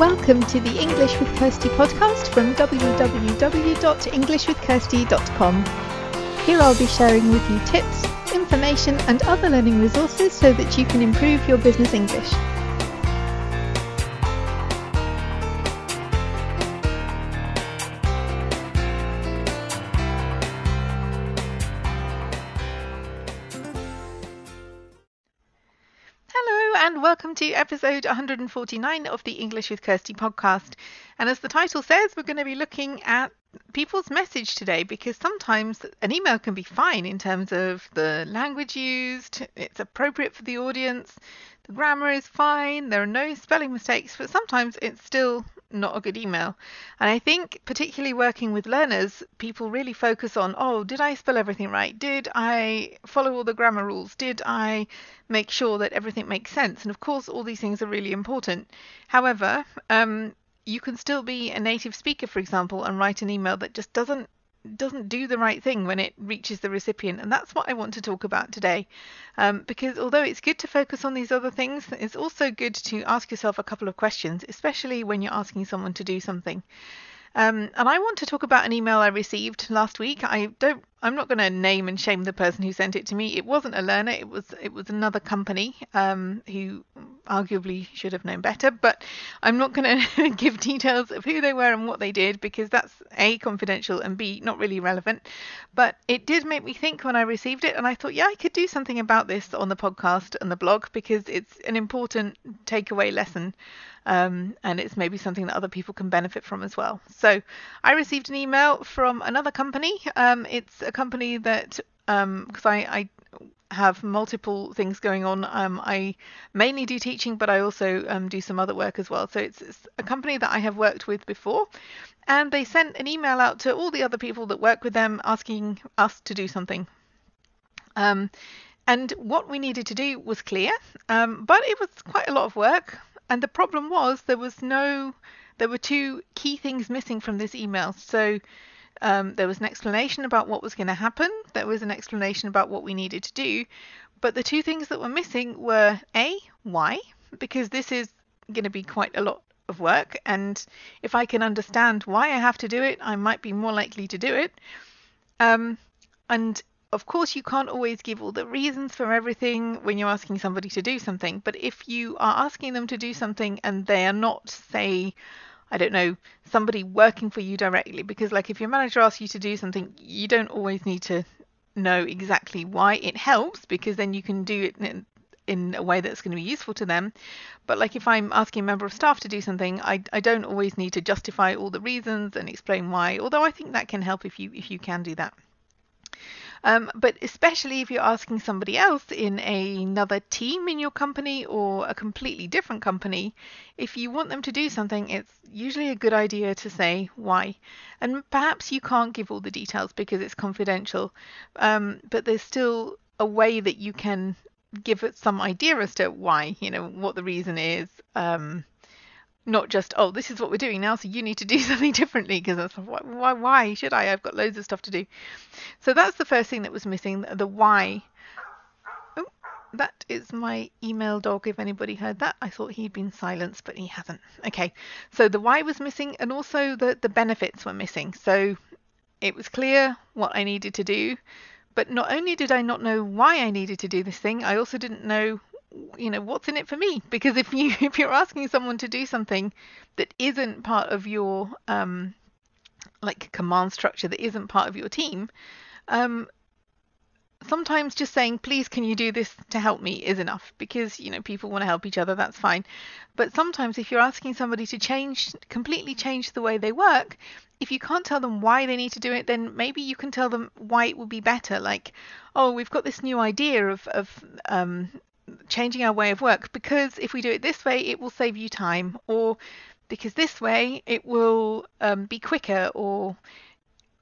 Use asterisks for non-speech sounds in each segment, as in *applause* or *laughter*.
Welcome to the English with Kirsty podcast from www.englishwithkirsty.com. Here I'll be sharing with you tips, information, and other learning resources so that you can improve your business English. To episode 149 of the English with Kirsty podcast. And as the title says, we're going to be looking at people's message today because sometimes an email can be fine in terms of the language used, it's appropriate for the audience, the grammar is fine, there are no spelling mistakes, but sometimes it's still not a good email. And I think, particularly working with learners, people really focus on oh, did I spell everything right? Did I follow all the grammar rules? Did I make sure that everything makes sense? And of course, all these things are really important. However, um, you can still be a native speaker, for example, and write an email that just doesn't doesn't do the right thing when it reaches the recipient. And that's what I want to talk about today. Um, because although it's good to focus on these other things, it's also good to ask yourself a couple of questions, especially when you're asking someone to do something. Um, and I want to talk about an email I received last week. I don't. I'm not going to name and shame the person who sent it to me. It wasn't a learner. It was. It was another company um, who arguably should have known better. But I'm not going *laughs* to give details of who they were and what they did because that's a confidential and b not really relevant. But it did make me think when I received it, and I thought, yeah, I could do something about this on the podcast and the blog because it's an important takeaway lesson um, and it's maybe something that other people can benefit from as well. So I received an email from another company. Um, it's a company that because um, I, I have multiple things going on. Um, I mainly do teaching, but I also um, do some other work as well. So it's, it's, a company that I have worked with before, and they sent an email out to all the other people that work with them asking us to do something. Um, and what we needed to do was clear, um, but it was quite a lot of work. And the problem was there was no, there were two key things missing from this email. So um, there was an explanation about what was going to happen, there was an explanation about what we needed to do. But the two things that were missing were A, why? Because this is going to be quite a lot of work. And if I can understand why I have to do it, I might be more likely to do it. Um, and of course, you can't always give all the reasons for everything when you're asking somebody to do something. But if you are asking them to do something and they are not, say, I don't know, somebody working for you directly, because like if your manager asks you to do something, you don't always need to know exactly why. It helps because then you can do it in, a way that's going to be useful to them. But like if I'm asking a member of staff to do something, I, I don't always need to justify all the reasons and explain why. Although I think that can help if you if you can do that. Um, but especially if you're asking somebody else in another team in your company or a completely different company, if you want them to do something, it's usually a good idea to say why. And perhaps you can't give all the details because it's confidential, um, but there's still a way that you can give it some idea as to why, you know, what the reason is. Um, not just oh this is what we're doing now so you need to do *laughs* something differently because that's why why should i? I've got loads of stuff to do. So that's the first thing that was missing the why. Oh, that is my email dog if anybody heard that. I thought he'd been silenced but he hasn't. Okay so the why was missing and also the the benefits were missing. So it was clear what i needed to do but not only did i not know why i needed to do this thing i also didn't know you know what's in it for me? Because if you *laughs* if you're asking someone to do something that isn't part of your um like command structure that isn't part of your team um sometimes just saying please can you do this to help me? is enough because you know people want to help each other that's fine. But sometimes if you're asking somebody to change completely change the way they work if you can't tell them why they need to do it then maybe you can tell them why it would be better. Like oh we've got this new idea of of um, changing our way of work because if we do it this way, it will save you time, or because this way it will um, be quicker, or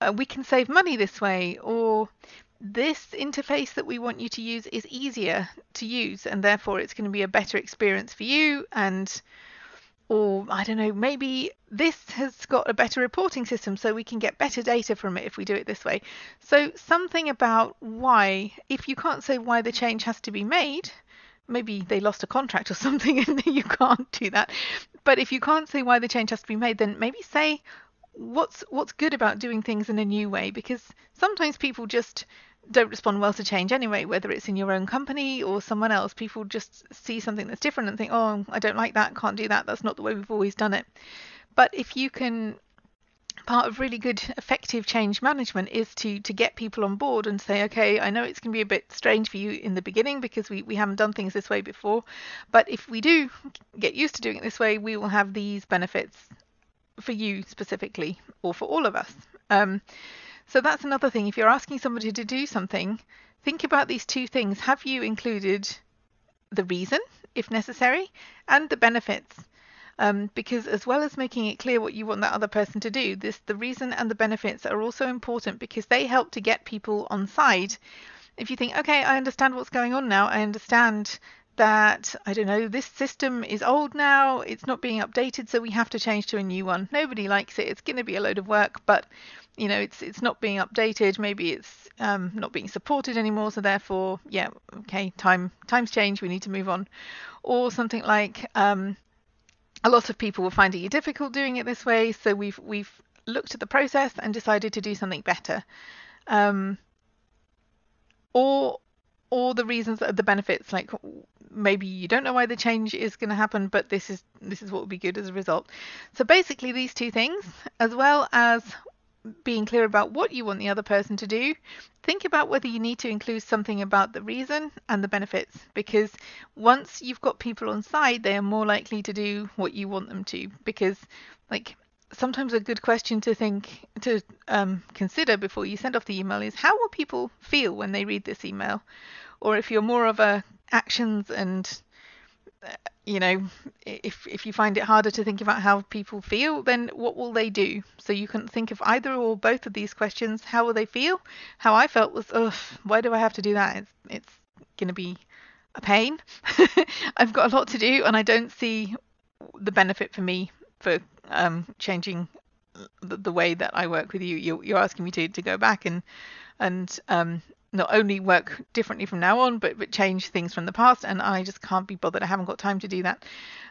uh, we can save money this way, or this interface that we want you to use is easier to use, and therefore it's going to be a better experience for you and or I don't know, maybe this has got a better reporting system so we can get better data from it if we do it this way. So, something about why, if you can't say why the change has to be made, maybe they lost a contract or *laughs* something and you can't do that. but if you can't say why the change has to be made, then maybe say what's what's good about doing things in a new way? Because sometimes people just don't respond well to change anyway whether it's in your own company or someone else. People just see something that's different and think oh i don't like that can't do that that's not the way we've always done it. But if you can part of really good *laughs* effective change management is to to get people on board and say okay i know it's going to be a bit strange for you in the beginning because we, we haven't done things this way before but if we do get used to doing it this way we will have these benefits for you specifically or for all of us. Um, so that's another thing. If you're asking somebody to do something think about these two things. Have you included the reason if necessary and the benefits um, because as well as making it clear what you want that other person to do, this the reason and the benefits are also important because they help to get people on side. If you think, okay, I understand what's going on now, I understand that I don't know this system is old now, it's not being updated, so we have to change to a new one. Nobody likes it. It's going to be a load of work, but you know it's it's not being updated. Maybe it's um, not being supported anymore, so therefore, yeah, okay, time times change. We need to move on, or something like. Um, a lot of people were finding it difficult doing it this way, so we've we've looked at the process and decided to do something better. Um, or or the reasons the benefits like maybe you don't know why the change is going to happen but this is this is what would be good as a result so basically these two things as well as being clear about what you want the other person to do, think about whether you need to include something about the reason and the benefits because once you've got people on side, they are more likely to do what you want them to. Because, like, sometimes a good question to think to um, consider before you send off the email is how will people feel when they read this email? Or if you're more of a actions and you know, if if you find it harder to think about how people feel, then what will they do? So you can think of either or both of these questions. How will they feel? How I felt was, ugh, why do I have to do that? It's, it's to be a pain. *laughs* I've got a lot to do, and I don't see the benefit for me for um, changing the, the, way that I work with you. You're, you're asking me to to go back and and um, not only work differently from now on, but but change things from the past. And I just can't be bothered. I haven't got time to do that.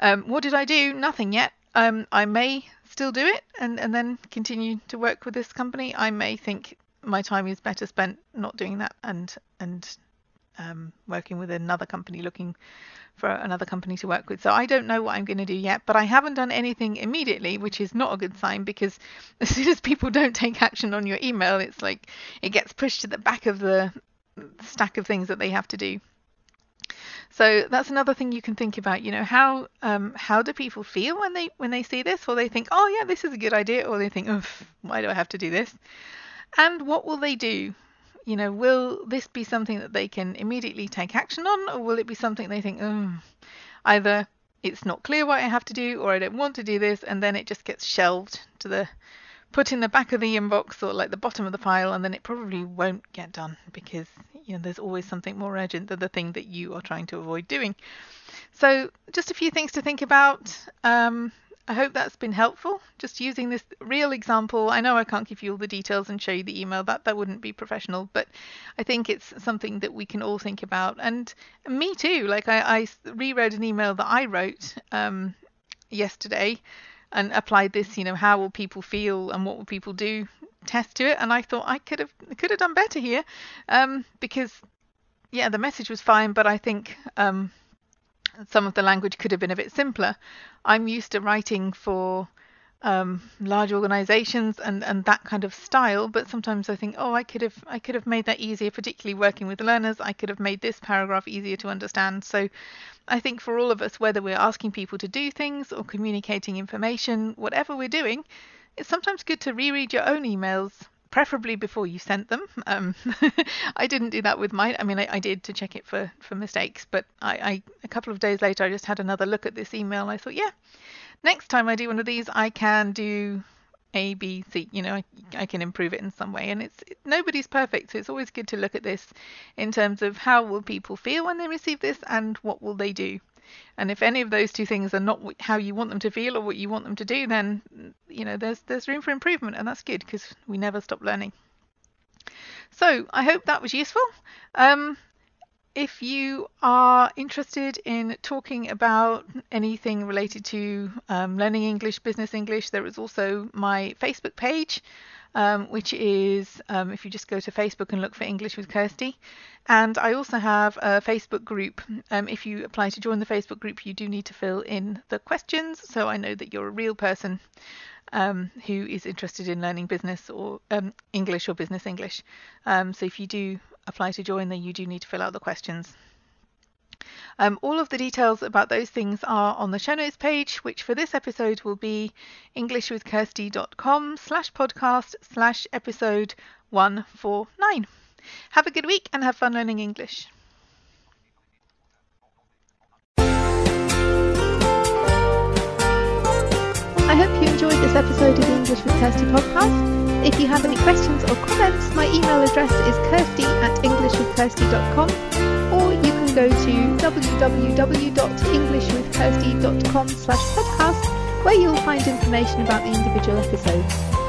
Um, what did I do? Nothing yet. Um, I may still do it and and then continue to work with this company. I may think my time is better spent not doing that and and um, working with another company looking for another company to work with. So I don't know what I'm going to do yet, but I haven't done anything immediately, which is not a good sign because *laughs* as soon as people don't take action on your email, it's like it gets pushed to the back of the stack of things that they have to do. So that's another thing you can think about. You know, how um, how do people feel when they when they see this, or they think, oh yeah, this is a good idea, or they think, why do I have to do this? And what will they do? You know, will this be something that they can immediately take action on, or will it be something they think, oh, either it's not clear what I have to do, or I don't want to do this, and then it just gets shelved to the put in the back of the inbox or like the bottom of the pile, and then it probably won't get done because you know there's always something more urgent than the thing that you are trying to avoid doing. So just a few things to think about. Um, I hope that's been helpful. Just using this real example. I know I can't give you all the details and show you the email. That that wouldn't be professional, but I think it's something that we can all think about. And me too. Like I, I reread an email that I wrote um, yesterday and applied this. You know, how will people feel and what will people do? Test to it, and I thought I could have could have done better here, um, because yeah, the message was fine, but I think um, some of the language could have been a bit simpler. I'm used to writing for um, large organizations and, and that kind of style, but sometimes I think, oh, I could have I could have made that easier, particularly working with learners. I could have made this paragraph easier to understand. So I think for all of us, whether we're asking people to do things or communicating information, whatever we're doing, it's sometimes good to reread your own emails preferably before you sent them. Um, *laughs* I didn't do that with mine. I mean, I, I, did to check it for, for mistakes, but I, I, a couple of days later I just had another look at this email. I thought, yeah, next time I do one of these, I can do A, B, C. You know, I, I can improve it in some way. And it's it, nobody's perfect, so it's always good to look at this in terms of how will people feel when they receive this and what will they do. And if any of those two things are not how you want them to feel or what you want them to do, then you know there's there's room for improvement, and that's good because we never stop learning. So I hope that was useful. Um, if you are interested in talking about anything related to um, learning English, business English, there is also my Facebook page, um, which is um, if you just go to Facebook and look for English with Kirsty. And I also have a Facebook group. Um, if you apply to join the Facebook group, you do need to fill in the questions so I know that you're a real person. Um, who is interested in learning business or um, English or business English. Um, so if you do apply to join, then you do need to fill out the questions. Um, all of the details about those things are on the show notes page, which for this episode will be englishwithkirsty.com slash podcast slash episode 149. Have a good week and have fun learning English. I hope you enjoyed this episode of the English with Kirsty podcast. If you have any questions or comments, my email address is kirsty at englishwithkirsty.com go to www.englishwithkirsty.com slash podcast where you'll find information about the individual episodes.